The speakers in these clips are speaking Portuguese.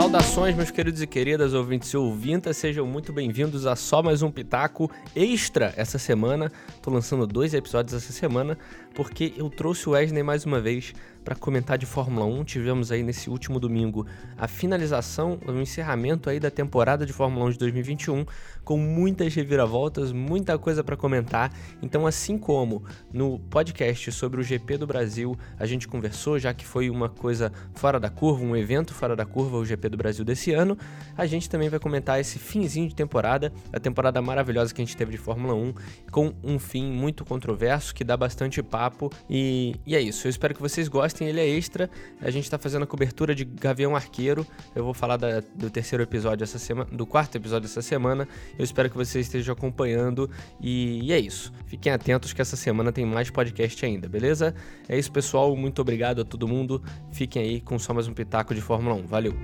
Saudações, meus queridos e queridas ouvintes e ouvintas, sejam muito bem-vindos a só mais um Pitaco Extra essa semana. Tô lançando dois episódios essa semana porque eu trouxe o Wesley mais uma vez para comentar de Fórmula 1. Tivemos aí nesse último domingo a finalização, o encerramento aí da temporada de Fórmula 1 de 2021, com muitas reviravoltas, muita coisa para comentar. Então, assim como no podcast sobre o GP do Brasil, a gente conversou, já que foi uma coisa fora da curva, um evento fora da curva, o GP do Brasil desse ano, a gente também vai comentar esse finzinho de temporada, a temporada maravilhosa que a gente teve de Fórmula 1, com um fim muito controverso, que dá bastante papo. E, e é isso. Eu espero que vocês gostem gostem, ele é extra. A gente tá fazendo a cobertura de Gavião Arqueiro. Eu vou falar da, do terceiro episódio essa semana, do quarto episódio essa semana. Eu espero que vocês estejam acompanhando. E, e é isso. Fiquem atentos que essa semana tem mais podcast ainda, beleza? É isso, pessoal. Muito obrigado a todo mundo. Fiquem aí com só mais um pitaco de Fórmula 1. Valeu!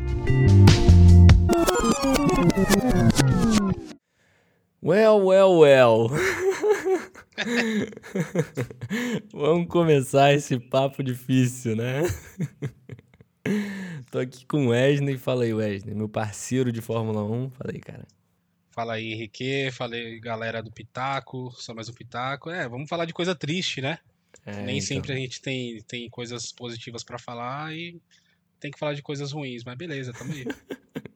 Well, well, well. Vamos começar esse papo difícil, né? Tô aqui com o Wesley. Fala aí, Wesley, meu parceiro de Fórmula 1. Fala aí, cara. Fala aí, Henrique. Falei, galera do Pitaco. Só mais um Pitaco. É, vamos falar de coisa triste, né? É, Nem então. sempre a gente tem, tem coisas positivas para falar e tem que falar de coisas ruins, mas beleza, tamo aí.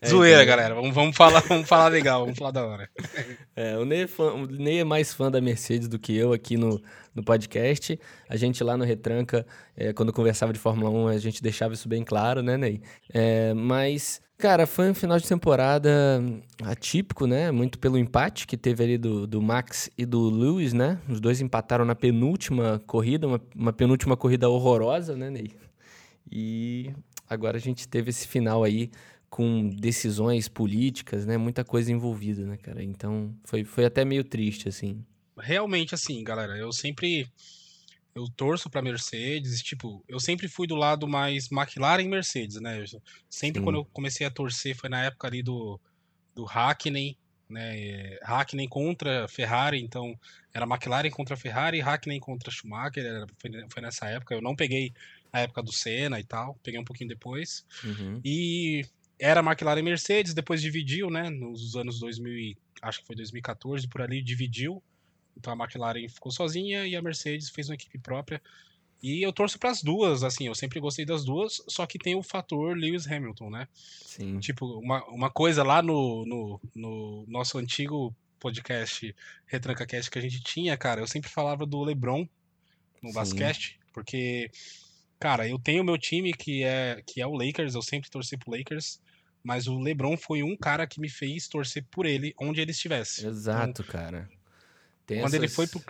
É, Zoeira, então... galera. Vamos, vamos, falar, vamos falar legal, vamos falar da hora. É, o Ney, é fã, o Ney é mais fã da Mercedes do que eu aqui no, no podcast. A gente lá no Retranca, é, quando conversava de Fórmula 1, a gente deixava isso bem claro, né, Ney? É, mas, cara, foi um final de temporada atípico, né? Muito pelo empate que teve ali do, do Max e do Lewis, né? Os dois empataram na penúltima corrida, uma, uma penúltima corrida horrorosa, né, Ney? E agora a gente teve esse final aí com decisões políticas, né? Muita coisa envolvida, né, cara? Então foi, foi até meio triste, assim. Realmente, assim, galera, eu sempre. Eu torço pra Mercedes, tipo, eu sempre fui do lado mais McLaren e Mercedes, né? Eu sempre Sim. quando eu comecei a torcer foi na época ali do, do Hackney, né? Hackney contra Ferrari, então era McLaren contra Ferrari, Hackney contra Schumacher, era, foi, foi nessa época. Eu não peguei a época do Senna e tal, peguei um pouquinho depois. Uhum. E era McLaren e Mercedes, depois dividiu, né? Nos anos 2000, acho que foi 2014, por ali dividiu. Então a McLaren ficou sozinha e a Mercedes fez uma equipe própria. E eu torço para as duas, assim, eu sempre gostei das duas, só que tem o fator Lewis Hamilton, né? Sim. Tipo, uma, uma coisa lá no, no, no nosso antigo podcast RetrancaCast que a gente tinha, cara, eu sempre falava do LeBron no Sim. basquete, porque, cara, eu tenho meu time que é, que é o Lakers, eu sempre torci pro Lakers, mas o LeBron foi um cara que me fez torcer por ele onde ele estivesse. Exato, então, cara. Tem quando essas... ele foi pro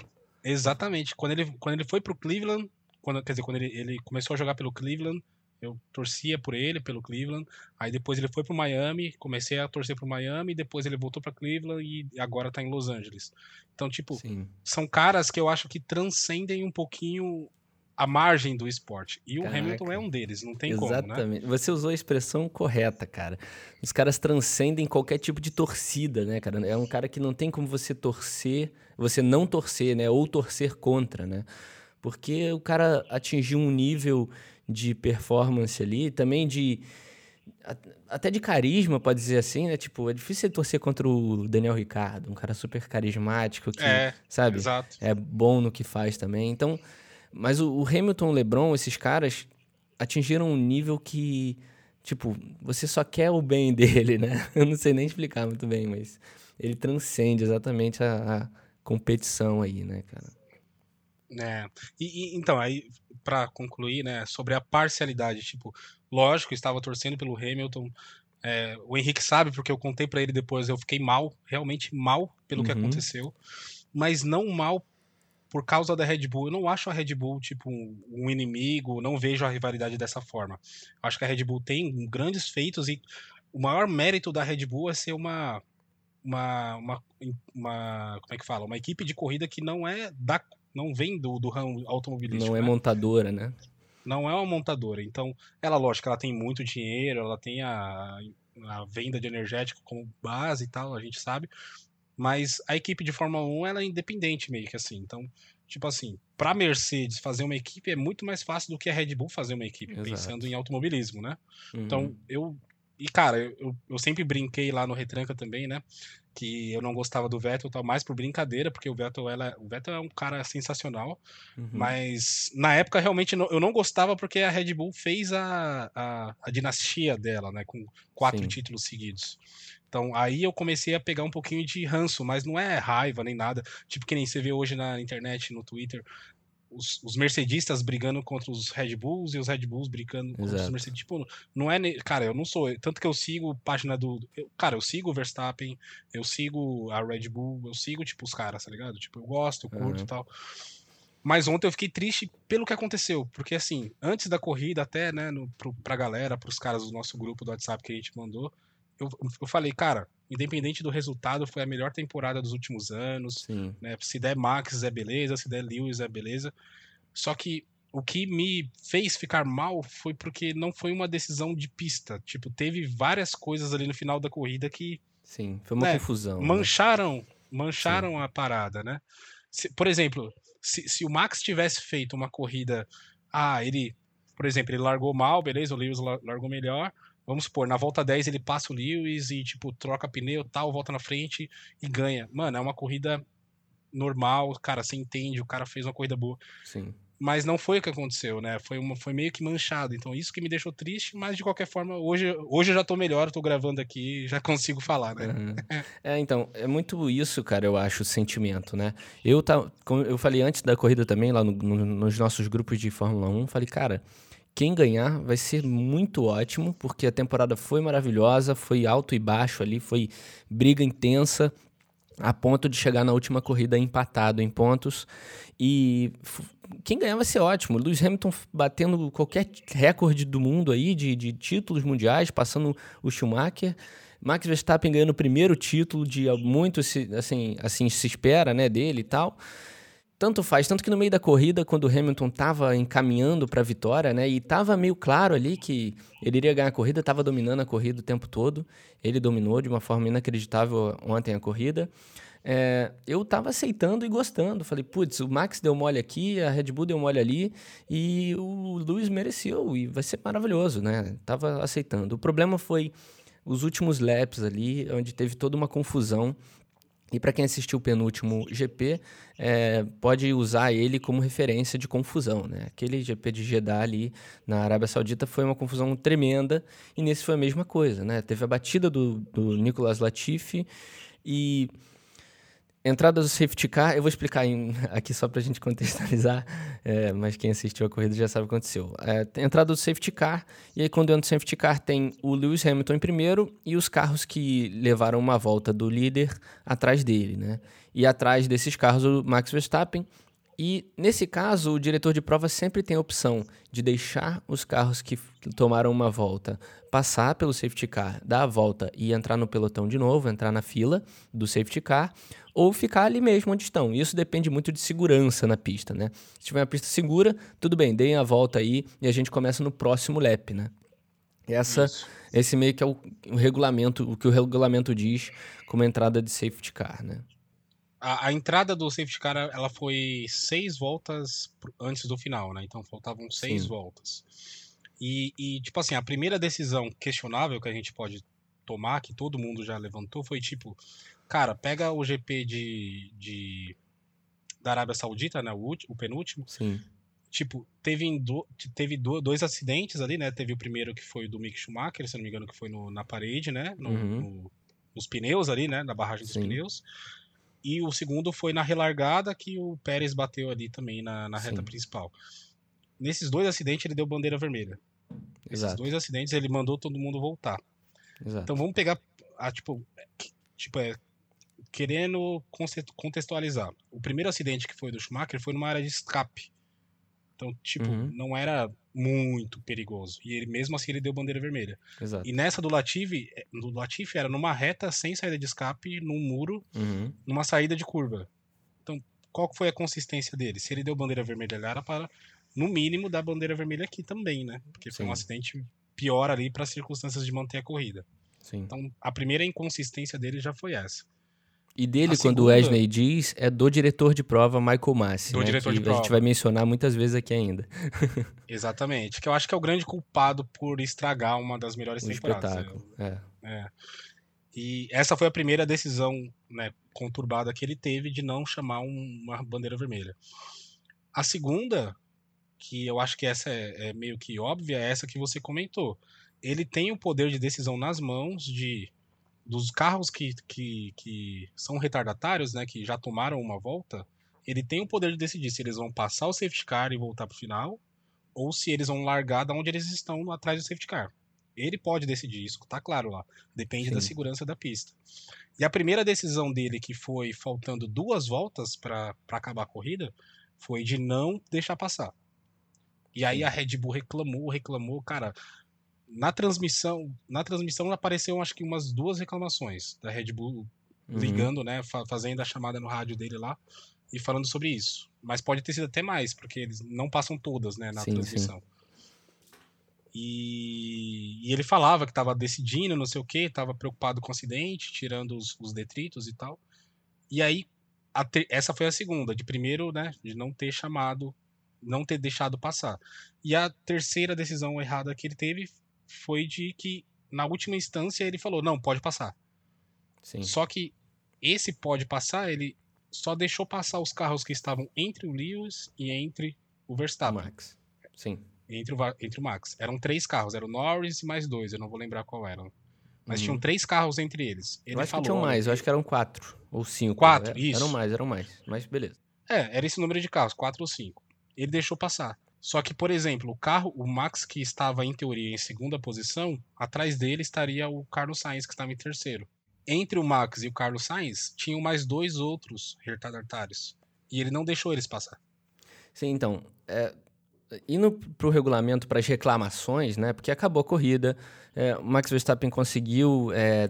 Exatamente, quando ele quando ele foi pro Cleveland, quando quer dizer, quando ele, ele começou a jogar pelo Cleveland, eu torcia por ele, pelo Cleveland. Aí depois ele foi pro Miami, comecei a torcer pro Miami, depois ele voltou para Cleveland e agora tá em Los Angeles. Então, tipo, Sim. são caras que eu acho que transcendem um pouquinho a margem do esporte. E o Caraca. Hamilton é um deles, não tem Exatamente. como, né? Você usou a expressão correta, cara. Os caras transcendem qualquer tipo de torcida, né, cara? É um cara que não tem como você torcer, você não torcer, né? Ou torcer contra, né? Porque o cara atingiu um nível de performance ali, também de até de carisma, pode dizer assim, né? Tipo, é difícil você torcer contra o Daniel Ricardo, um cara super carismático que, é, sabe? Exato. É bom no que faz também. Então, mas o, o Hamilton, o LeBron, esses caras atingiram um nível que, tipo, você só quer o bem dele, né? Eu não sei nem explicar muito bem, mas ele transcende exatamente a, a competição aí, né, cara? É. E, e então, aí, para concluir, né, sobre a parcialidade, tipo, lógico, estava torcendo pelo Hamilton. É, o Henrique sabe, porque eu contei para ele depois, eu fiquei mal, realmente mal pelo uhum. que aconteceu, mas não mal por causa da Red Bull. Eu não acho a Red Bull tipo um inimigo, não vejo a rivalidade dessa forma. Acho que a Red Bull tem grandes feitos e o maior mérito da Red Bull é ser uma uma, uma, uma como é que fala, uma equipe de corrida que não é da não vem do, do ramo automobilístico. Não é né? montadora, né? Não é uma montadora. Então, ela, lógico, ela tem muito dinheiro, ela tem a, a venda de energético como base e tal, a gente sabe. Mas a equipe de Fórmula 1 ela é independente meio que assim. Então, tipo assim, para Mercedes fazer uma equipe é muito mais fácil do que a Red Bull fazer uma equipe, Exato. pensando em automobilismo, né? Uhum. Então, eu e cara, eu, eu sempre brinquei lá no Retranca também, né? Que eu não gostava do Vettel, tal, mais por brincadeira, porque o Vettel, ela, o Vettel é um cara sensacional. Uhum. Mas na época realmente eu não gostava porque a Red Bull fez a, a, a dinastia dela, né? Com quatro Sim. títulos seguidos. Então aí eu comecei a pegar um pouquinho de ranço, mas não é raiva nem nada. Tipo que nem você vê hoje na internet, no Twitter, os, os mercedistas brigando contra os Red Bulls e os Red Bulls brigando Exato. contra os Mercedes. Tipo, não é. Cara, eu não sou. Tanto que eu sigo página do. Eu, cara, eu sigo o Verstappen, eu sigo a Red Bull, eu sigo, tipo, os caras, tá ligado? Tipo, eu gosto, eu curto e uhum. tal. Mas ontem eu fiquei triste pelo que aconteceu, porque assim, antes da corrida, até, né, no, pro, pra galera, pros caras do nosso grupo do WhatsApp que a gente mandou, eu, eu falei, cara, independente do resultado, foi a melhor temporada dos últimos anos. Né? Se der Max é beleza, se der Lewis é beleza. Só que o que me fez ficar mal foi porque não foi uma decisão de pista. Tipo, teve várias coisas ali no final da corrida que. Sim, foi uma né, confusão. Mancharam, né? mancharam a parada, né? Se, por exemplo, se, se o Max tivesse feito uma corrida. Ah, ele. Por exemplo, ele largou mal, beleza, o Lewis largou melhor. Vamos supor, na volta 10 ele passa o Lewis e, tipo, troca pneu tal, volta na frente e ganha. Mano, é uma corrida normal, cara, você entende, o cara fez uma corrida boa. Sim. Mas não foi o que aconteceu, né? Foi, uma, foi meio que manchado. Então, isso que me deixou triste, mas de qualquer forma, hoje, hoje eu já tô melhor, tô gravando aqui, já consigo falar, né? Uhum. é, então, é muito isso, cara, eu acho, o sentimento, né? Eu, tá, como eu falei antes da corrida também, lá no, no, nos nossos grupos de Fórmula 1, falei, cara, quem ganhar vai ser muito ótimo, porque a temporada foi maravilhosa, foi alto e baixo ali, foi briga intensa, a ponto de chegar na última corrida empatado em pontos. E quem ganhar vai ser ótimo. Lewis Hamilton batendo qualquer recorde do mundo aí de, de títulos mundiais, passando o Schumacher. Max Verstappen ganhando o primeiro título de muito assim, assim se espera né, dele e tal tanto faz, tanto que no meio da corrida, quando o Hamilton estava encaminhando para a vitória, né, e estava meio claro ali que ele iria ganhar a corrida, estava dominando a corrida o tempo todo, ele dominou de uma forma inacreditável ontem a corrida. É, eu estava aceitando e gostando. Falei, putz, o Max deu mole aqui, a Red Bull deu mole ali e o Lewis mereceu e vai ser maravilhoso, né? Tava aceitando. O problema foi os últimos laps ali, onde teve toda uma confusão e para quem assistiu o penúltimo GP, é, pode usar ele como referência de confusão. Né? Aquele GP de Jeddah ali na Arábia Saudita foi uma confusão tremenda e nesse foi a mesma coisa. Né? Teve a batida do, do Nicolas Latifi e Entrada do safety car, eu vou explicar em, aqui só para a gente contextualizar, é, mas quem assistiu a corrida já sabe o que aconteceu. É, entrada do safety car, e aí quando entra o safety car tem o Lewis Hamilton em primeiro e os carros que levaram uma volta do líder atrás dele, né? E atrás desses carros o Max Verstappen e nesse caso, o diretor de prova sempre tem a opção de deixar os carros que tomaram uma volta passar pelo safety car, dar a volta e entrar no pelotão de novo, entrar na fila do safety car, ou ficar ali mesmo onde estão. Isso depende muito de segurança na pista, né? Se tiver uma pista segura, tudo bem, deem a volta aí e a gente começa no próximo lap, né? Essa, esse meio que é o, o regulamento, o que o regulamento diz como entrada de safety car, né? a, a, entrada do safety car ela foi seis voltas antes do final, né? Então faltavam seis Sim. voltas. E, e, tipo assim, a primeira decisão questionável que a gente pode tomar, que todo mundo já levantou, foi tipo, cara, pega o GP de, de da Arábia Saudita, né? O, o penúltimo. Sim. Tipo, teve, do, teve do, dois acidentes ali, né? Teve o primeiro que foi do Mick Schumacher, se não me engano, que foi no, na parede, né? No, uhum. no, nos pneus ali, né? Na barragem dos Sim. pneus. E o segundo foi na relargada que o Pérez bateu ali também na, na reta principal. Nesses dois acidentes ele deu bandeira vermelha. Nesses Exato. dois acidentes ele mandou todo mundo voltar. Exato. Então vamos pegar a, tipo, tipo é, querendo contextualizar. O primeiro acidente que foi do Schumacher foi numa área de escape. Então, tipo, uhum. não era muito perigoso. E ele mesmo assim ele deu bandeira vermelha. Exato. E nessa do Latifi, é, do Latifi era numa reta sem saída de escape, num muro, uhum. numa saída de curva. Então, qual foi a consistência dele? Se ele deu bandeira vermelha, ele era para no mínimo dar bandeira vermelha aqui também, né? Porque Sim. foi um acidente pior ali para as circunstâncias de manter a corrida. Sim. Então, a primeira inconsistência dele já foi essa. E dele, a quando segunda... o Wesley diz, é do diretor de prova Michael Massi. Do né, diretor de prova. A gente vai mencionar muitas vezes aqui ainda. Exatamente. Que eu acho que é o grande culpado por estragar uma das melhores o temporadas. Espetáculo. É. é. E essa foi a primeira decisão né, conturbada que ele teve de não chamar uma bandeira vermelha. A segunda, que eu acho que essa é, é meio que óbvia, é essa que você comentou. Ele tem o poder de decisão nas mãos de dos carros que, que, que são retardatários, né, que já tomaram uma volta, ele tem o poder de decidir se eles vão passar o safety car e voltar para o final, ou se eles vão largar da onde eles estão atrás do safety car. Ele pode decidir isso, tá claro lá. Depende Sim. da segurança da pista. E a primeira decisão dele, que foi faltando duas voltas para acabar a corrida, foi de não deixar passar. E aí a Red Bull reclamou, reclamou, cara, na transmissão, na transmissão apareceu acho que umas duas reclamações da Red Bull uhum. ligando, né, fazendo a chamada no rádio dele lá e falando sobre isso. Mas pode ter sido até mais, porque eles não passam todas, né, na sim, transmissão. Sim. E, e, ele falava que estava decidindo, não sei o que, estava preocupado com o acidente, tirando os, os detritos e tal. E aí, te, essa foi a segunda, de primeiro, né, de não ter chamado, não ter deixado passar. E a terceira decisão errada que ele teve foi de que, na última instância, ele falou: não, pode passar. Sim. Só que esse pode passar, ele só deixou passar os carros que estavam entre o Lewis e entre o Verstappen. Max. Sim. Entre o, entre o Max. Eram três carros, era o Norris e mais dois, eu não vou lembrar qual eram. Mas uhum. tinham três carros entre eles. Ele eu acho falou, que tinham mais, eu acho que eram quatro ou cinco. Quatro, era, isso. Eram mais, eram mais, mas beleza. É, era esse número de carros, quatro ou cinco. Ele deixou passar. Só que, por exemplo, o carro, o Max que estava em teoria em segunda posição, atrás dele estaria o Carlos Sainz que estava em terceiro. Entre o Max e o Carlos Sainz, tinham mais dois outros retardatários. E ele não deixou eles passar. Sim, então, é, indo para o regulamento para as reclamações, né? Porque acabou a corrida, é, o Max Verstappen conseguiu é,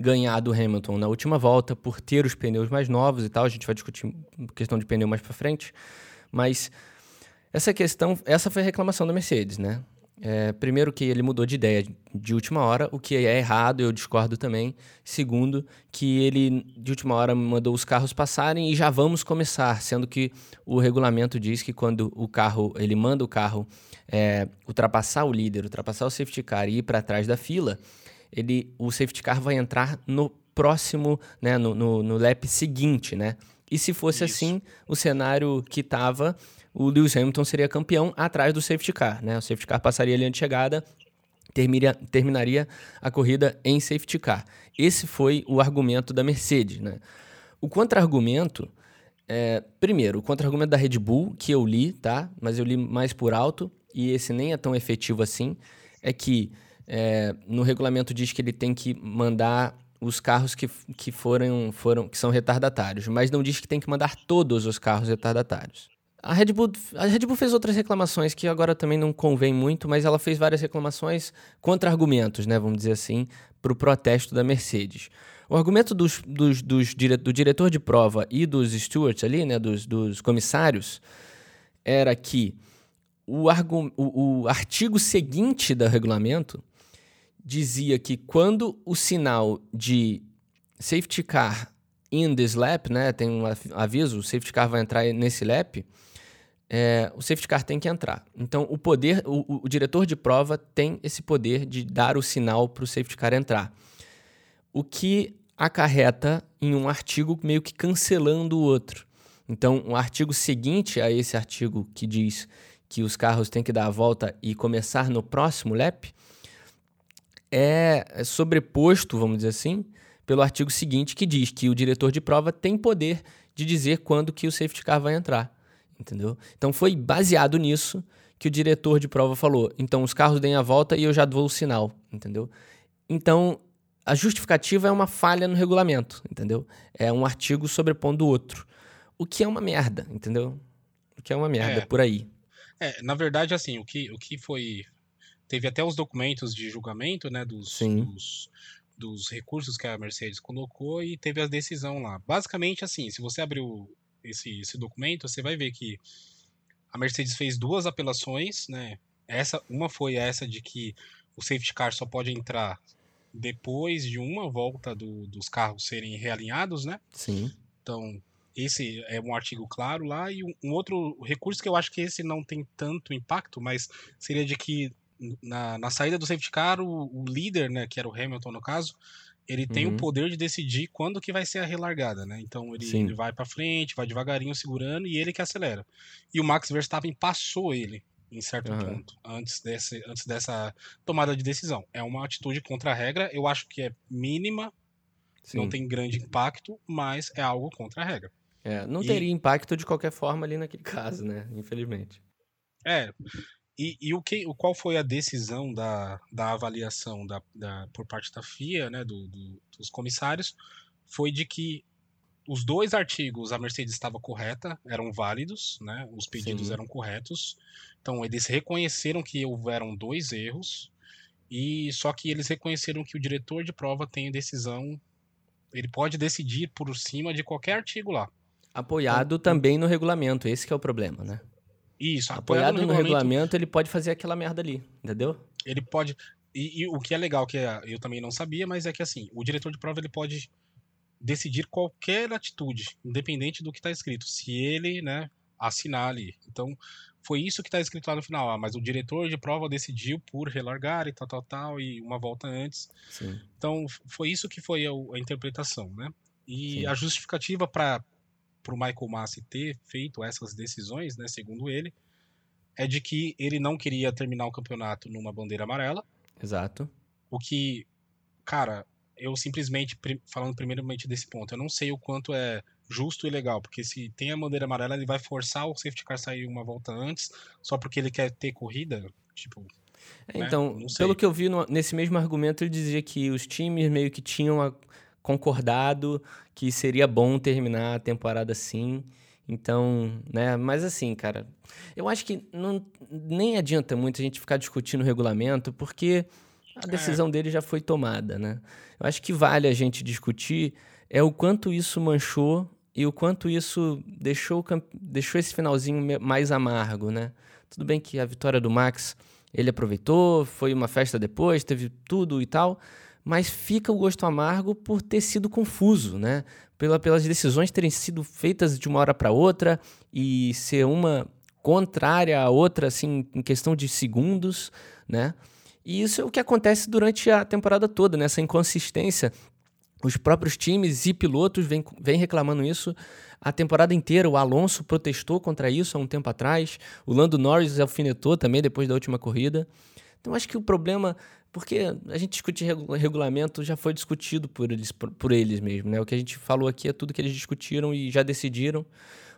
ganhar do Hamilton na última volta por ter os pneus mais novos e tal. A gente vai discutir questão de pneu mais para frente, mas essa questão, essa foi a reclamação da Mercedes, né? É, primeiro que ele mudou de ideia de última hora, o que é errado, eu discordo também. Segundo, que ele de última hora mandou os carros passarem e já vamos começar, sendo que o regulamento diz que quando o carro, ele manda o carro é, ultrapassar o líder, ultrapassar o safety car e ir para trás da fila, ele, o safety car vai entrar no próximo, né, no, no, no lap seguinte, né? E se fosse Isso. assim, o cenário que estava o Lewis Hamilton seria campeão atrás do safety car. Né? O safety car passaria a linha de chegada, terminaria, terminaria a corrida em safety car. Esse foi o argumento da Mercedes. Né? O contra-argumento, é, primeiro, o contra-argumento da Red Bull, que eu li, tá? mas eu li mais por alto, e esse nem é tão efetivo assim, é que é, no regulamento diz que ele tem que mandar os carros que, que foram, foram que são retardatários, mas não diz que tem que mandar todos os carros retardatários. A Red, Bull, a Red Bull fez outras reclamações que agora também não convém muito, mas ela fez várias reclamações contra argumentos, né, vamos dizer assim, para o protesto da Mercedes. O argumento dos, dos, dos dire, do diretor de prova e dos stewards ali, né, dos, dos comissários, era que o, argu, o, o artigo seguinte do regulamento dizia que quando o sinal de safety car in this lap, né, tem um aviso, o safety car vai entrar nesse lap, é, o safety car tem que entrar. Então, o poder, o, o, diretor de prova tem esse poder de dar o sinal para o safety car entrar. O que acarreta em um artigo meio que cancelando o outro. Então, o um artigo seguinte a esse artigo que diz que os carros têm que dar a volta e começar no próximo lap é sobreposto, vamos dizer assim, pelo artigo seguinte que diz que o diretor de prova tem poder de dizer quando que o safety car vai entrar entendeu? Então foi baseado nisso que o diretor de prova falou. Então os carros deem a volta e eu já dou o sinal, entendeu? Então a justificativa é uma falha no regulamento, entendeu? É um artigo sobrepondo o outro. O que é uma merda, entendeu? O que é uma merda é, por aí. É, na verdade, assim, o que, o que foi. Teve até os documentos de julgamento, né, dos, dos, dos, recursos que a Mercedes colocou e teve a decisão lá. Basicamente, assim, se você abrir o, esse, esse documento, você vai ver que a Mercedes fez duas apelações, né? Essa, uma foi essa de que o safety car só pode entrar depois de uma volta do, dos carros serem realinhados, né? Sim. Então, esse é um artigo claro lá. E um, um outro recurso que eu acho que esse não tem tanto impacto, mas seria de que na, na saída do safety car, o, o, líder, né, que era o Hamilton no caso, ele tem uhum. o poder de decidir quando que vai ser a relargada, né? Então ele, ele vai para frente, vai devagarinho segurando e ele que acelera. E o Max Verstappen passou ele em certo uhum. ponto antes, desse, antes dessa tomada de decisão. É uma atitude contra a regra, eu acho que é mínima, Sim. não tem grande impacto, mas é algo contra a regra. É, não e... teria impacto de qualquer forma ali naquele caso, né? Infelizmente. É. E, e o que, o, qual foi a decisão da, da avaliação da, da, por parte da FIA, né, do, do, dos comissários, foi de que os dois artigos a Mercedes estava correta, eram válidos, né, os pedidos Sim. eram corretos. Então eles reconheceram que houveram dois erros e só que eles reconheceram que o diretor de prova tem decisão, ele pode decidir por cima de qualquer artigo lá. Apoiado então, também no regulamento, esse é o problema, né? Isso, apoiado, apoiado no, no regulamento, regulamento, ele pode fazer aquela merda ali, entendeu? Ele pode. E, e, o que é legal, que é, eu também não sabia, mas é que assim, o diretor de prova ele pode decidir qualquer atitude, independente do que está escrito, se ele, né, assinar ali. Então, foi isso que está escrito lá no final. Ah, mas o diretor de prova decidiu por relargar e tal, tal, tal, e uma volta antes. Sim. Então, foi isso que foi a, a interpretação, né? E Sim. a justificativa para para o Michael Massi ter feito essas decisões, né, segundo ele, é de que ele não queria terminar o campeonato numa bandeira amarela. Exato. O que, cara, eu simplesmente, falando primeiramente desse ponto, eu não sei o quanto é justo e legal, porque se tem a bandeira amarela, ele vai forçar o safety car sair uma volta antes, só porque ele quer ter corrida, tipo... É, né? Então, pelo que eu vi no, nesse mesmo argumento, ele dizia que os times meio que tinham a, concordado que seria bom terminar a temporada assim. Então, né? Mas assim, cara, eu acho que não, nem adianta muito a gente ficar discutindo o regulamento, porque a decisão é. dele já foi tomada, né? Eu acho que vale a gente discutir é o quanto isso manchou e o quanto isso deixou, deixou esse finalzinho mais amargo, né? Tudo bem que a vitória do Max ele aproveitou, foi uma festa depois, teve tudo e tal, mas fica o gosto amargo por ter sido confuso, né? Pela, pelas decisões terem sido feitas de uma hora para outra e ser uma contrária à outra, assim, em questão de segundos, né? E isso é o que acontece durante a temporada toda, nessa né? inconsistência. Os próprios times e pilotos vêm, vêm reclamando isso a temporada inteira. O Alonso protestou contra isso há um tempo atrás. O Lando Norris alfinetou também depois da última corrida. Então, acho que o problema porque a gente discutir regulamento já foi discutido por eles, por, por, eles mesmo, né? O que a gente falou aqui é tudo que eles discutiram e já decidiram.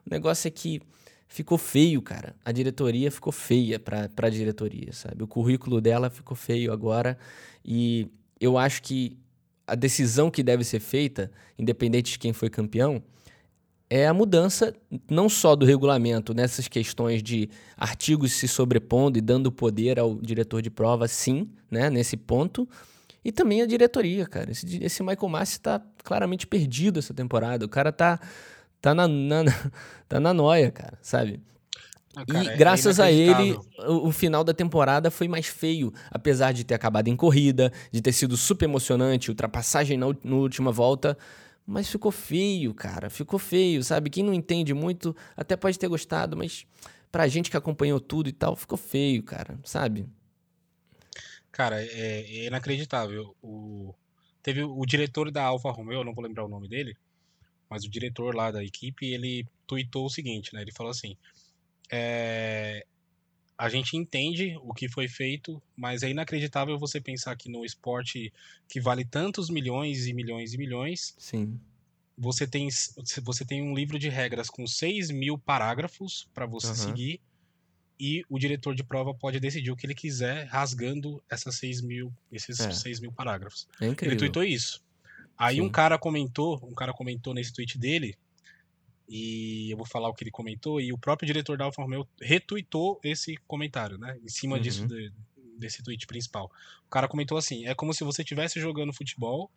O negócio é que ficou feio, cara. A diretoria ficou feia para a diretoria, sabe? O currículo dela ficou feio agora e eu acho que a decisão que deve ser feita, independente de quem foi campeão, é a mudança não só do regulamento nessas questões de artigos se sobrepondo e dando poder ao diretor de prova, sim, né, nesse ponto, e também a diretoria, cara. Esse, esse Michael Massi está claramente perdido essa temporada. O cara tá, tá, na, na, tá na noia, cara, sabe? Ah, cara, e é graças a ele, o, o, final da temporada foi mais feio. Apesar de ter acabado em corrida, de ter sido super emocionante, ultrapassagem na, na última volta. Mas ficou feio, cara. Ficou feio, sabe? Quem não entende muito até pode ter gostado, mas pra gente que acompanhou tudo e tal, ficou feio, cara, sabe? Cara, é, é inacreditável. O, teve o diretor da Alfa Romeo, não vou lembrar o nome dele, mas o diretor lá da equipe, ele tweetou o seguinte, né? Ele falou assim: é, a gente entende o que foi feito, mas é inacreditável você pensar que no esporte que vale tantos milhões e milhões e milhões. Sim. Você tem, você tem um livro de regras com 6 mil parágrafos para você uhum. seguir e o diretor de prova pode decidir o que ele quiser rasgando essas 6 mil, esses é. 6 mil parágrafos. É incrível. Ele tweetou isso. Aí Sim. um cara comentou, um cara comentou nesse tweet dele e eu vou falar o que ele comentou, e o próprio diretor da Alfa Romeo retuitou esse comentário, né? Em cima uhum. disso, de, desse tweet principal. O cara comentou assim: é como se você estivesse jogando futebol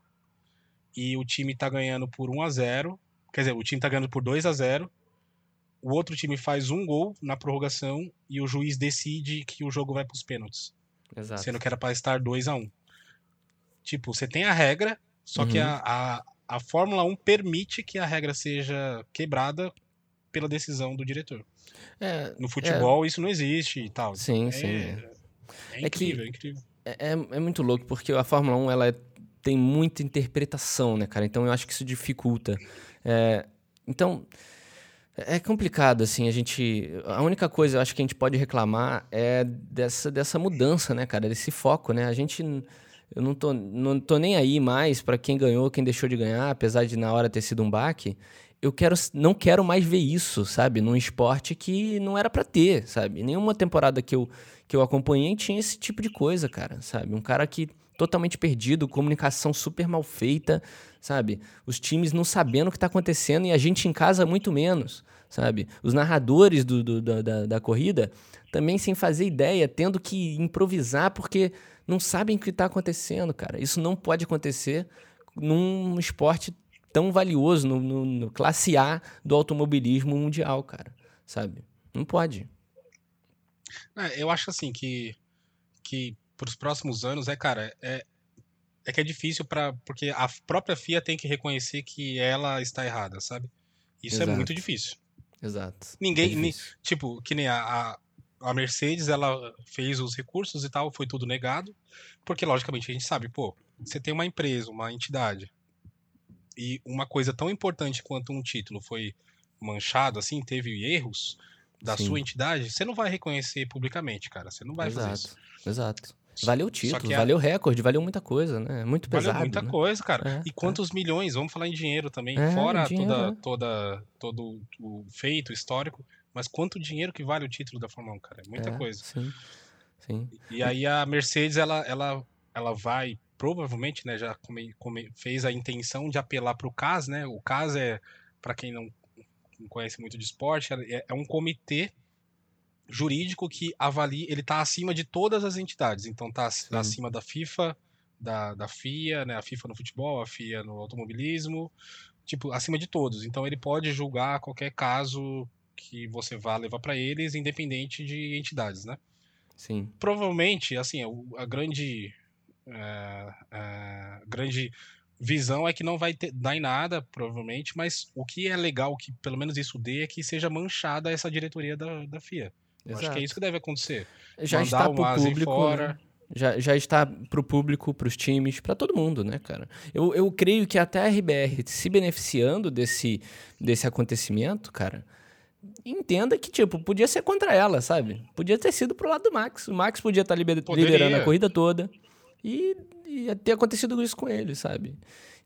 e o time tá ganhando por 1 a 0 Quer dizer, o time tá ganhando por 2 a 0 o outro time faz um gol na prorrogação e o juiz decide que o jogo vai pros pênaltis. Exato. Sendo que era para estar 2 a 1 Tipo, você tem a regra, só uhum. que a, a, a Fórmula 1 permite que a regra seja quebrada pela decisão do diretor. É, no futebol é... isso não existe e tal. Sim, é, sim. É, é incrível, é, incrível. É, é, muito louco, porque a Fórmula 1 ela tem muita interpretação, né, cara? Então eu acho que isso dificulta. então, é complicado, assim, a gente... A única coisa, eu acho que a gente pode reclamar é dessa, dessa mudança, né, cara? Desse foco, né? A gente... Eu não tô, não tô nem aí mais para quem ganhou, quem deixou de ganhar, apesar de na hora ter sido um baque eu quero, não quero mais ver isso, sabe? Num esporte que não era para ter, sabe? Nenhuma temporada que eu, que eu acompanhei tinha esse tipo de coisa, cara, sabe? Um cara que totalmente perdido, comunicação super mal feita, sabe? Os times não sabendo o que está acontecendo e a gente em casa muito menos, sabe? Os narradores do, do da, da corrida também sem fazer ideia, tendo que improvisar porque não sabem o que está acontecendo, cara. Isso não pode acontecer num esporte tão valioso no, no, no classe A do automobilismo mundial, cara. Sabe? Não pode. É, eu acho assim que, que para os próximos anos, é, cara, é, é que é difícil para porque a própria FIA tem que reconhecer que ela está errada, sabe? Isso é Exato. é muito difícil. Exato. Ninguém, é ni, tipo, que nem a, a, a, Mercedes, ela fez os recursos e tal, foi tudo negado, porque logicamente a gente sabe, pô, você tem uma empresa, uma entidade, e uma coisa tão importante quanto um título foi manchado, assim, teve erros da Sim. sua entidade, você não vai reconhecer publicamente, cara. Você não vai exato, fazer isso. Valeu Valeu o título, a... valeu recorde, valeu muita coisa, né? Muito pesado. Valeu muita né? coisa, cara. É, e quantos é. milhões? Vamos falar em dinheiro também, é, fora dinheiro, toda, é. toda, todo o feito histórico. Mas quanto dinheiro que vale o título da Fórmula 1, cara? É muita é, coisa. Sim. sim. E aí a Mercedes, ela, ela, ela vai provavelmente, né, já come, come, fez a intenção de apelar para o CAS, né? O CAS é, para quem não, não, conhece muito de esporte, é, é, um comitê jurídico que avalia, ele está acima de todas as entidades. Então está acima da FIFA, da, da FIA, né? A FIFA no futebol, a FIA no automobilismo, tipo, acima de todos. Então ele pode julgar qualquer caso que você vá levar para eles, independente de entidades, né? Sim. Provavelmente, assim, a grande é, é, grande visão é que não vai ter, dar em nada, provavelmente, mas o que é legal que pelo menos isso dê é que seja manchada essa diretoria da, da FIA. acho que é isso que deve acontecer. Já Mandar está para o público, fora. Né? Já, já está para o público, para os times, para todo mundo, né, cara? Eu, eu creio que até a RBR se beneficiando desse, desse acontecimento, cara, entenda que, tipo, podia ser contra ela, sabe? Podia ter sido pro lado do Max. O Max podia estar tá liderando a corrida toda. E, e ter acontecido isso com ele, sabe?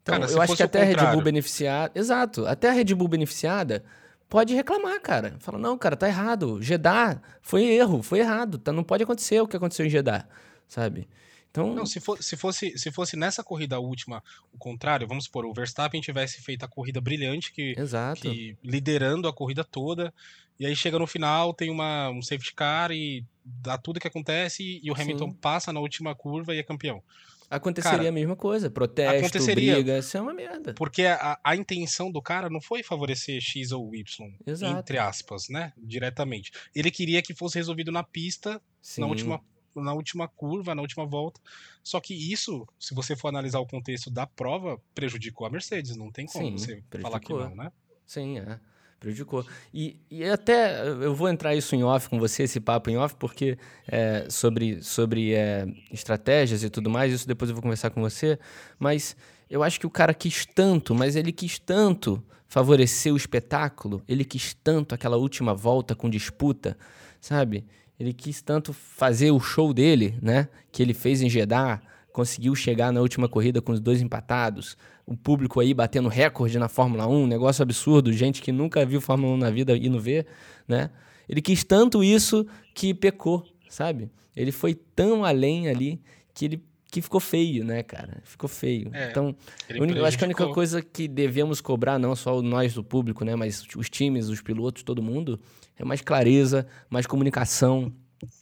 Então, cara, eu acho que até a Red Bull beneficiada. Exato. Até a Red Bull beneficiada pode reclamar, cara. Fala, não, cara, tá errado. Jeddah foi erro, foi errado. Tá, não pode acontecer o que aconteceu em Jeddah, sabe? Então... Não, se, for, se, fosse, se fosse nessa corrida última o contrário, vamos supor, o Verstappen tivesse feito a corrida brilhante, que, que liderando a corrida toda, e aí chega no final, tem uma, um safety car e dá tudo que acontece e o Hamilton Sim. passa na última curva e é campeão. Aconteceria cara, a mesma coisa, protesto, briga, isso é uma merda. Porque a, a intenção do cara não foi favorecer X ou Y, Exato. entre aspas, né? Diretamente. Ele queria que fosse resolvido na pista, Sim. na última na última curva, na última volta. Só que isso, se você for analisar o contexto da prova, prejudicou a Mercedes. Não tem como Sim, você falar que não, né? Sim, é. Prejudicou. E, e até eu vou entrar isso em off com você, esse papo em off, porque é, sobre, sobre é, estratégias e tudo mais, isso depois eu vou conversar com você. Mas eu acho que o cara quis tanto, mas ele quis tanto favorecer o espetáculo, ele quis tanto aquela última volta com disputa, sabe? Ele quis tanto fazer o show dele, né? Que ele fez em Jeddah, conseguiu chegar na última corrida com os dois empatados. O público aí batendo recorde na Fórmula 1, negócio absurdo, gente que nunca viu Fórmula 1 na vida e não vê, né? Ele quis tanto isso que pecou, sabe? Ele foi tão além ali que ele que ficou feio, né, cara? Ficou feio. É, então, eu acho que a única coisa que devemos cobrar, não só nós do público, né, mas os times, os pilotos, todo mundo, é mais clareza, mais comunicação,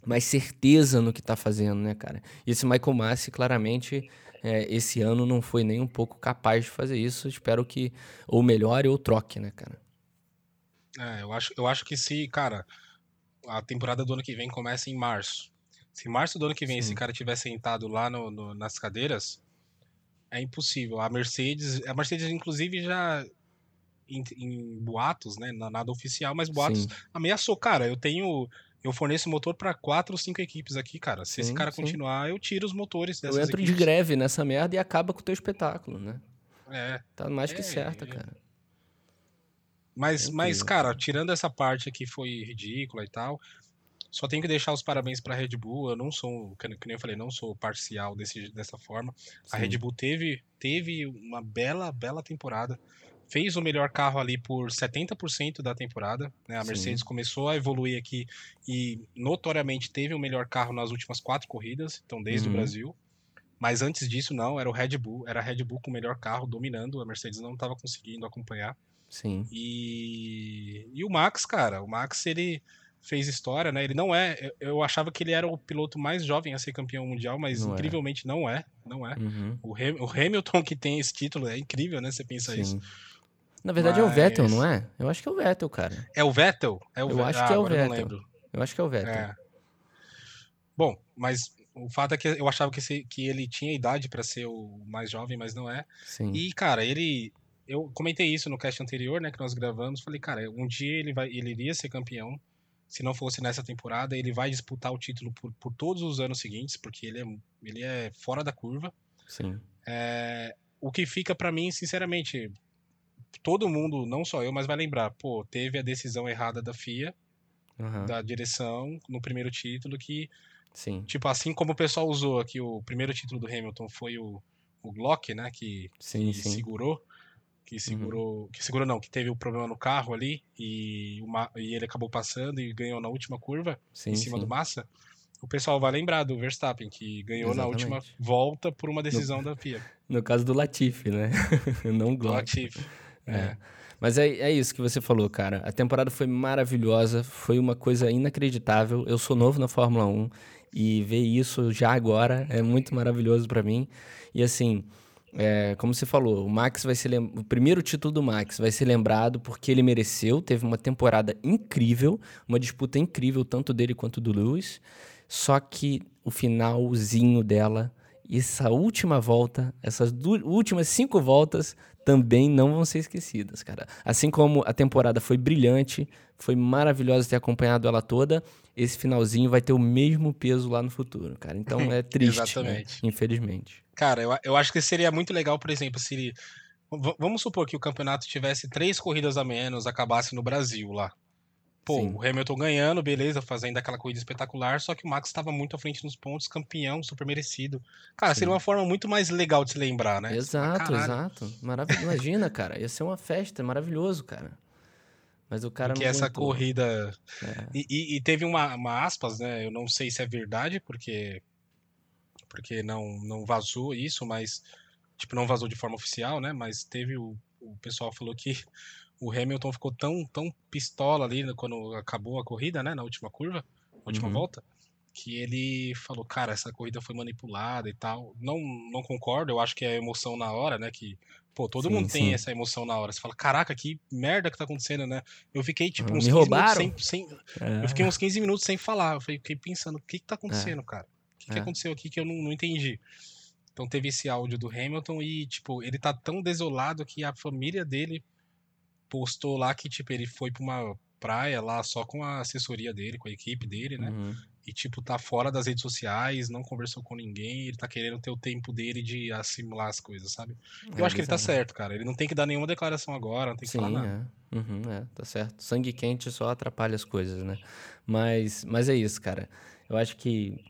mais certeza no que está fazendo, né, cara? E esse Michael Massi, claramente, é, esse ano não foi nem um pouco capaz de fazer isso. Espero que ou melhore ou troque, né, cara? É, eu acho, eu acho que se, cara, a temporada do ano que vem começa em março. Se março do ano que vem Sim. esse cara tiver sentado lá no, no, nas cadeiras, é impossível. A Mercedes, a Mercedes inclusive já em, em boatos, né, nada oficial, mas boatos sim. ameaçou, cara, eu tenho eu forneço motor para quatro ou cinco equipes aqui, cara. Se sim, esse cara sim. continuar, eu tiro os motores dessas Eu entro equipes. de greve nessa merda e acaba com o teu espetáculo, né? É. Tá mais que é, certa, é. cara. Mas, mas, cara, tirando essa parte que foi ridícula e tal, só tenho que deixar os parabéns para a Red Bull. Eu não sou, que nem eu falei, não sou parcial desse, dessa forma. Sim. A Red Bull teve, teve uma bela, bela temporada. Fez o melhor carro ali por 70% da temporada. Né? A Mercedes Sim. começou a evoluir aqui e notoriamente teve o melhor carro nas últimas quatro corridas, então desde uhum. o Brasil. Mas antes disso, não, era o Red Bull. Era a Red Bull com o melhor carro dominando. A Mercedes não estava conseguindo acompanhar. Sim. E, e o Max, cara, o Max ele fez história, né? Ele não é. Eu, achava que ele era o piloto mais jovem a ser campeão mundial, mas não é. incrivelmente é. não é. Não é. Uhum. O, Hamilton que tem esse título é incrível, né? Você pensa Sim. isso. Na verdade mas... é o Vettel, não é? Eu acho que é o Vettel, cara. É o Vettel? É o eu acho ah, que é o Vettel. Eu, acho que é o Vettel. É. Bom, mas o fato é que eu achava que, esse, que ele tinha idade para ser o mais jovem, mas não é. Sim. E, cara, ele eu comentei isso no cast anterior, né, que nós gravamos, falei, cara, um dia ele vai, ele iria ser campeão. Se não fosse nessa temporada, ele vai disputar o título por, por todos os anos seguintes, porque ele é, ele é fora da curva. Sim. É, o que fica para mim, sinceramente, todo mundo, não só eu, mas vai lembrar, pô, teve a decisão errada da FIA, uhum. da direção, no primeiro título, que, Sim. tipo, assim como o pessoal usou aqui, o primeiro título do Hamilton foi o, o Glock, né, que, sim, que sim. segurou que uhum. segurou, uhum. que segurou não, que teve o um problema no carro ali e, uma, e ele acabou passando e ganhou na última curva em cima do Massa. O pessoal vai lembrar do Verstappen que ganhou Exatamente. na última volta por uma decisão no, da FIA. No caso do Latifi, né? não Glock. Latifi. É. é. Mas é, é isso que você falou, cara. A temporada foi maravilhosa, foi uma coisa inacreditável. Eu sou novo na Fórmula 1 e ver isso já agora é muito maravilhoso para mim. E assim, é, como você falou, o Max vai ser o primeiro título do Max vai ser lembrado porque ele mereceu, teve uma temporada incrível, uma disputa incrível tanto dele quanto do Lewis. Só que o finalzinho dela, essa última volta, essas últimas cinco voltas também não vão ser esquecidas, cara. Assim como a temporada foi brilhante, foi maravilhosa ter acompanhado ela toda, esse finalzinho vai ter o mesmo peso lá no futuro, cara. Então é triste, né? infelizmente. Cara, eu, eu acho que seria muito legal, por exemplo, se. Vamos supor que o campeonato tivesse três corridas a menos, acabasse no Brasil lá. Pô, Sim. o Hamilton ganhando, beleza, fazendo aquela corrida espetacular, só que o Max estava muito à frente nos pontos, campeão, super merecido. Cara, Sim. seria uma forma muito mais legal de se lembrar, né? Exato, exato. Maravilhoso. Imagina, cara, ia ser uma festa, maravilhoso, cara. Mas o cara que essa corrida. É. E, e, e, teve uma, uma aspas, né? Eu não sei se é verdade, porque porque não, não vazou isso, mas tipo, não vazou de forma oficial, né? Mas teve o, o pessoal falou que o Hamilton ficou tão, tão pistola ali quando acabou a corrida, né? Na última curva, na última uhum. volta, que ele falou, cara, essa corrida foi manipulada e tal. Não, não concordo, eu acho que é a emoção na hora, né? Que, pô, todo sim, mundo sim. tem essa emoção na hora. Você fala, caraca, que merda que tá acontecendo, né? Eu fiquei, tipo, uns Me 15 roubaram? minutos sem. sem... É. Eu fiquei uns 15 minutos sem falar. Eu fiquei pensando, o que que tá acontecendo, é. cara? que, é. que aconteceu aqui que eu não, não entendi? Então teve esse áudio do Hamilton e, tipo, ele tá tão desolado que a família dele postou lá que, tipo, ele foi pra uma praia lá só com a assessoria dele, com a equipe dele, né? Uhum. E, tipo, tá fora das redes sociais, não conversou com ninguém, ele tá querendo ter o tempo dele de assimilar as coisas, sabe? Eu é, acho que ele tá certo, cara. Ele não tem que dar nenhuma declaração agora, não tem que Sim, falar nada. É. Uhum, é, tá certo. Sangue quente só atrapalha as coisas, né? Mas, mas é isso, cara. Eu acho que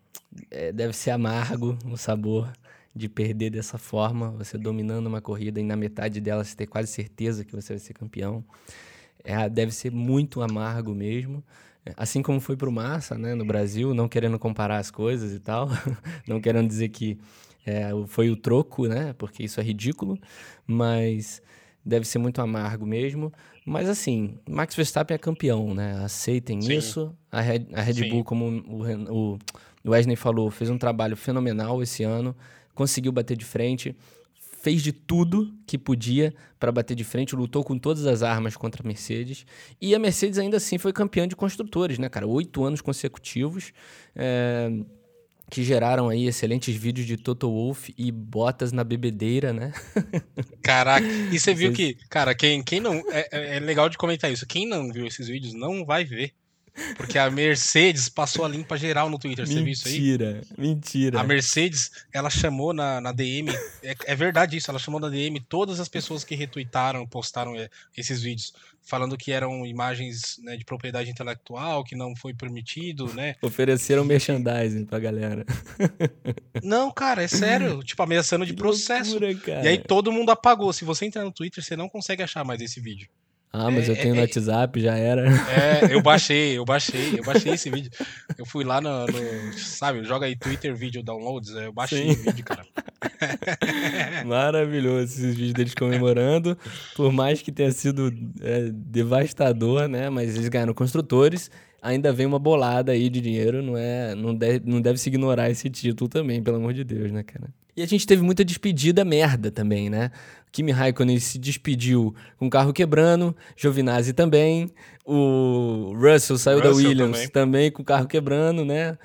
é, deve ser amargo o sabor de perder dessa forma, você dominando uma corrida e na metade dela você ter quase certeza que você vai ser campeão. É, deve ser muito amargo mesmo. Assim como foi para o Massa, né, no Brasil, não querendo comparar as coisas e tal, não querendo dizer que é, foi o troco, né, porque isso é ridículo, mas deve ser muito amargo mesmo. Mas assim, Max Verstappen é campeão, né? Aceitem Sim. isso. A Red, a Red Bull, como o, o Wesley falou, fez um trabalho fenomenal esse ano, conseguiu bater de frente, fez de tudo que podia para bater de frente, lutou com todas as armas contra a Mercedes. E a Mercedes ainda assim foi campeã de construtores, né, cara? Oito anos consecutivos. É que geraram aí excelentes vídeos de Toto Wolff e botas na bebedeira, né? Caraca, e você viu que, cara, quem, quem não. É, é, é legal de comentar isso. Quem não viu esses vídeos não vai ver. Porque a Mercedes passou a limpa geral no Twitter, você viu isso aí? Mentira, mentira. A Mercedes, ela chamou na, na DM, é, é, verdade isso, ela chamou na DM todas as pessoas que retweetaram, postaram é, esses vídeos, falando que eram imagens né, de propriedade intelectual, que não foi permitido, né? Ofereceram merchandising pra galera. Não, cara, é sério, tipo, ameaçando de processo. Loucura, e aí todo mundo apagou. Se você entrar no Twitter, você não consegue achar mais esse vídeo. Ah, mas é, eu tenho é, no é. WhatsApp, já era. É, eu baixei, eu baixei, eu baixei esse vídeo. Eu fui lá no, no sabe, joga aí Twitter Video Downloads, eu baixei Sim. o vídeo, cara. Maravilhoso esses vídeos deles comemorando, por mais que tenha sido é, devastador, né, mas eles ganharam construtores, ainda vem uma bolada aí de dinheiro, não é, não deve, não deve se ignorar esse título também, pelo amor de Deus, né, cara? E a gente teve muita despedida merda também, né? Kimi Raikkonen se despediu com o carro quebrando, Giovinazzi também, o Russell saiu Russell da Williams também. também. com o carro quebrando, né?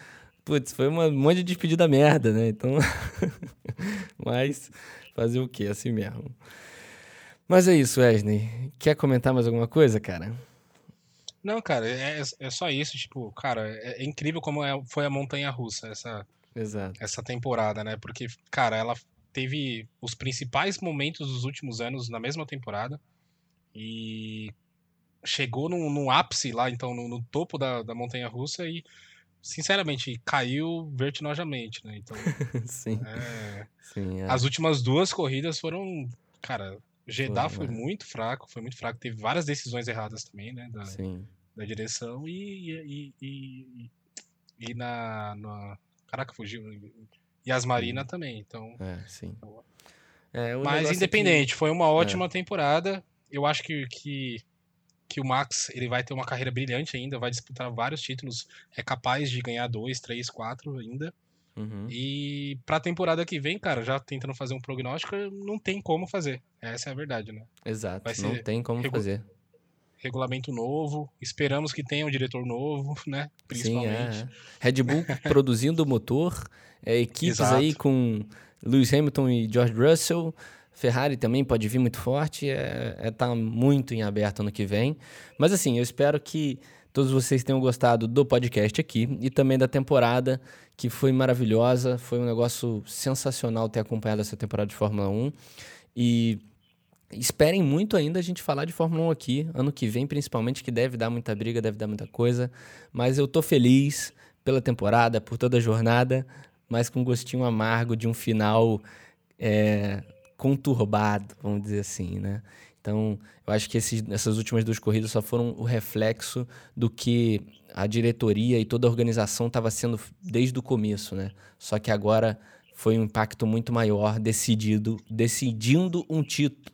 Putz, foi um monte de despedida merda, né? Então, mas fazer o que assim mesmo. Mas é isso, Wesley. Quer comentar mais alguma coisa, cara? Não, cara, é, é só isso. Tipo, cara, é, é incrível como é, foi a montanha russa essa, Exato. essa temporada, né? Porque, cara, ela teve os principais momentos dos últimos anos na mesma temporada e chegou no, no ápice lá, então, no, no topo da, da montanha russa e, sinceramente, caiu vertiginosamente, né? Então, Sim. É... Sim é. as últimas duas corridas foram, cara, Jeddah foi, foi muito fraco, foi muito fraco, teve várias decisões erradas também, né? Da, Sim. da direção e, e, e, e, na, na Caraca, fugiu. E as Marina também, então. É, sim. É, Mas independente, que... foi uma ótima é. temporada. Eu acho que, que, que o Max ele vai ter uma carreira brilhante ainda, vai disputar vários títulos, é capaz de ganhar dois, três, quatro ainda. Uhum. E pra temporada que vem, cara, já tentando fazer um prognóstico, não tem como fazer. Essa é a verdade, né? Exato, não tem como regu... fazer. Regulamento novo, esperamos que tenha um diretor novo, né? Principalmente. Sim, é. Red Bull produzindo o motor, é, equipes Exato. aí com Lewis Hamilton e George Russell. Ferrari também pode vir muito forte, é, é tá muito em aberto ano que vem. Mas assim, eu espero que todos vocês tenham gostado do podcast aqui e também da temporada, que foi maravilhosa. Foi um negócio sensacional ter acompanhado essa temporada de Fórmula 1. E esperem muito ainda a gente falar de Fórmula 1 aqui, ano que vem principalmente, que deve dar muita briga, deve dar muita coisa. Mas eu tô feliz pela temporada, por toda a jornada mas com gostinho amargo de um final é, conturbado, vamos dizer assim, né? Então, eu acho que esses, essas últimas duas corridas só foram o reflexo do que a diretoria e toda a organização estava sendo desde o começo, né? Só que agora foi um impacto muito maior, decidido, decidindo um título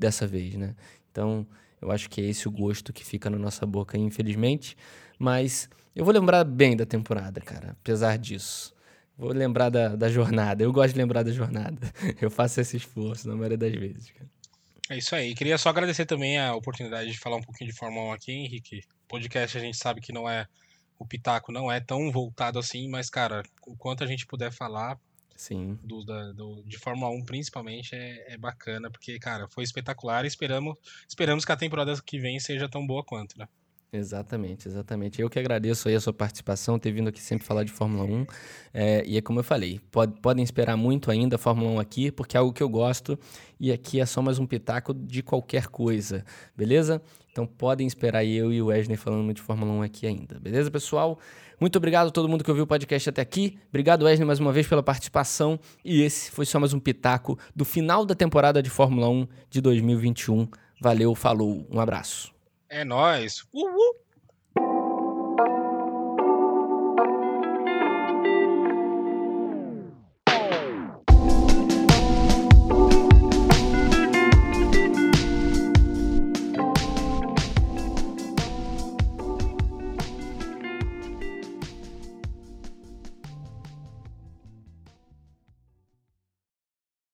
dessa vez, né? Então, eu acho que é esse o gosto que fica na nossa boca, infelizmente. Mas eu vou lembrar bem da temporada, cara, apesar disso. Vou lembrar da, da jornada. Eu gosto de lembrar da jornada. Eu faço esse esforço na maioria das vezes. Cara. É isso aí. Queria só agradecer também a oportunidade de falar um pouquinho de Fórmula 1 aqui, Henrique. Podcast a gente sabe que não é. O Pitaco não é tão voltado assim, mas, cara, o quanto a gente puder falar Sim. Do, da, do, de Fórmula 1 principalmente é, é, bacana, porque, cara, foi espetacular e esperamos, esperamos que a temporada que vem seja tão boa quanto, né? Exatamente, exatamente. Eu que agradeço aí a sua participação, ter vindo aqui sempre falar de Fórmula 1. É, e é como eu falei, pode, podem esperar muito ainda a Fórmula 1 aqui, porque é algo que eu gosto. E aqui é só mais um pitaco de qualquer coisa, beleza? Então podem esperar eu e o Wesley falando de Fórmula 1 aqui ainda, beleza, pessoal? Muito obrigado a todo mundo que ouviu o podcast até aqui. Obrigado, Wesley, mais uma vez pela participação. E esse foi só mais um pitaco do final da temporada de Fórmula 1 de 2021. Valeu, falou, um abraço. É nóis. Uhul.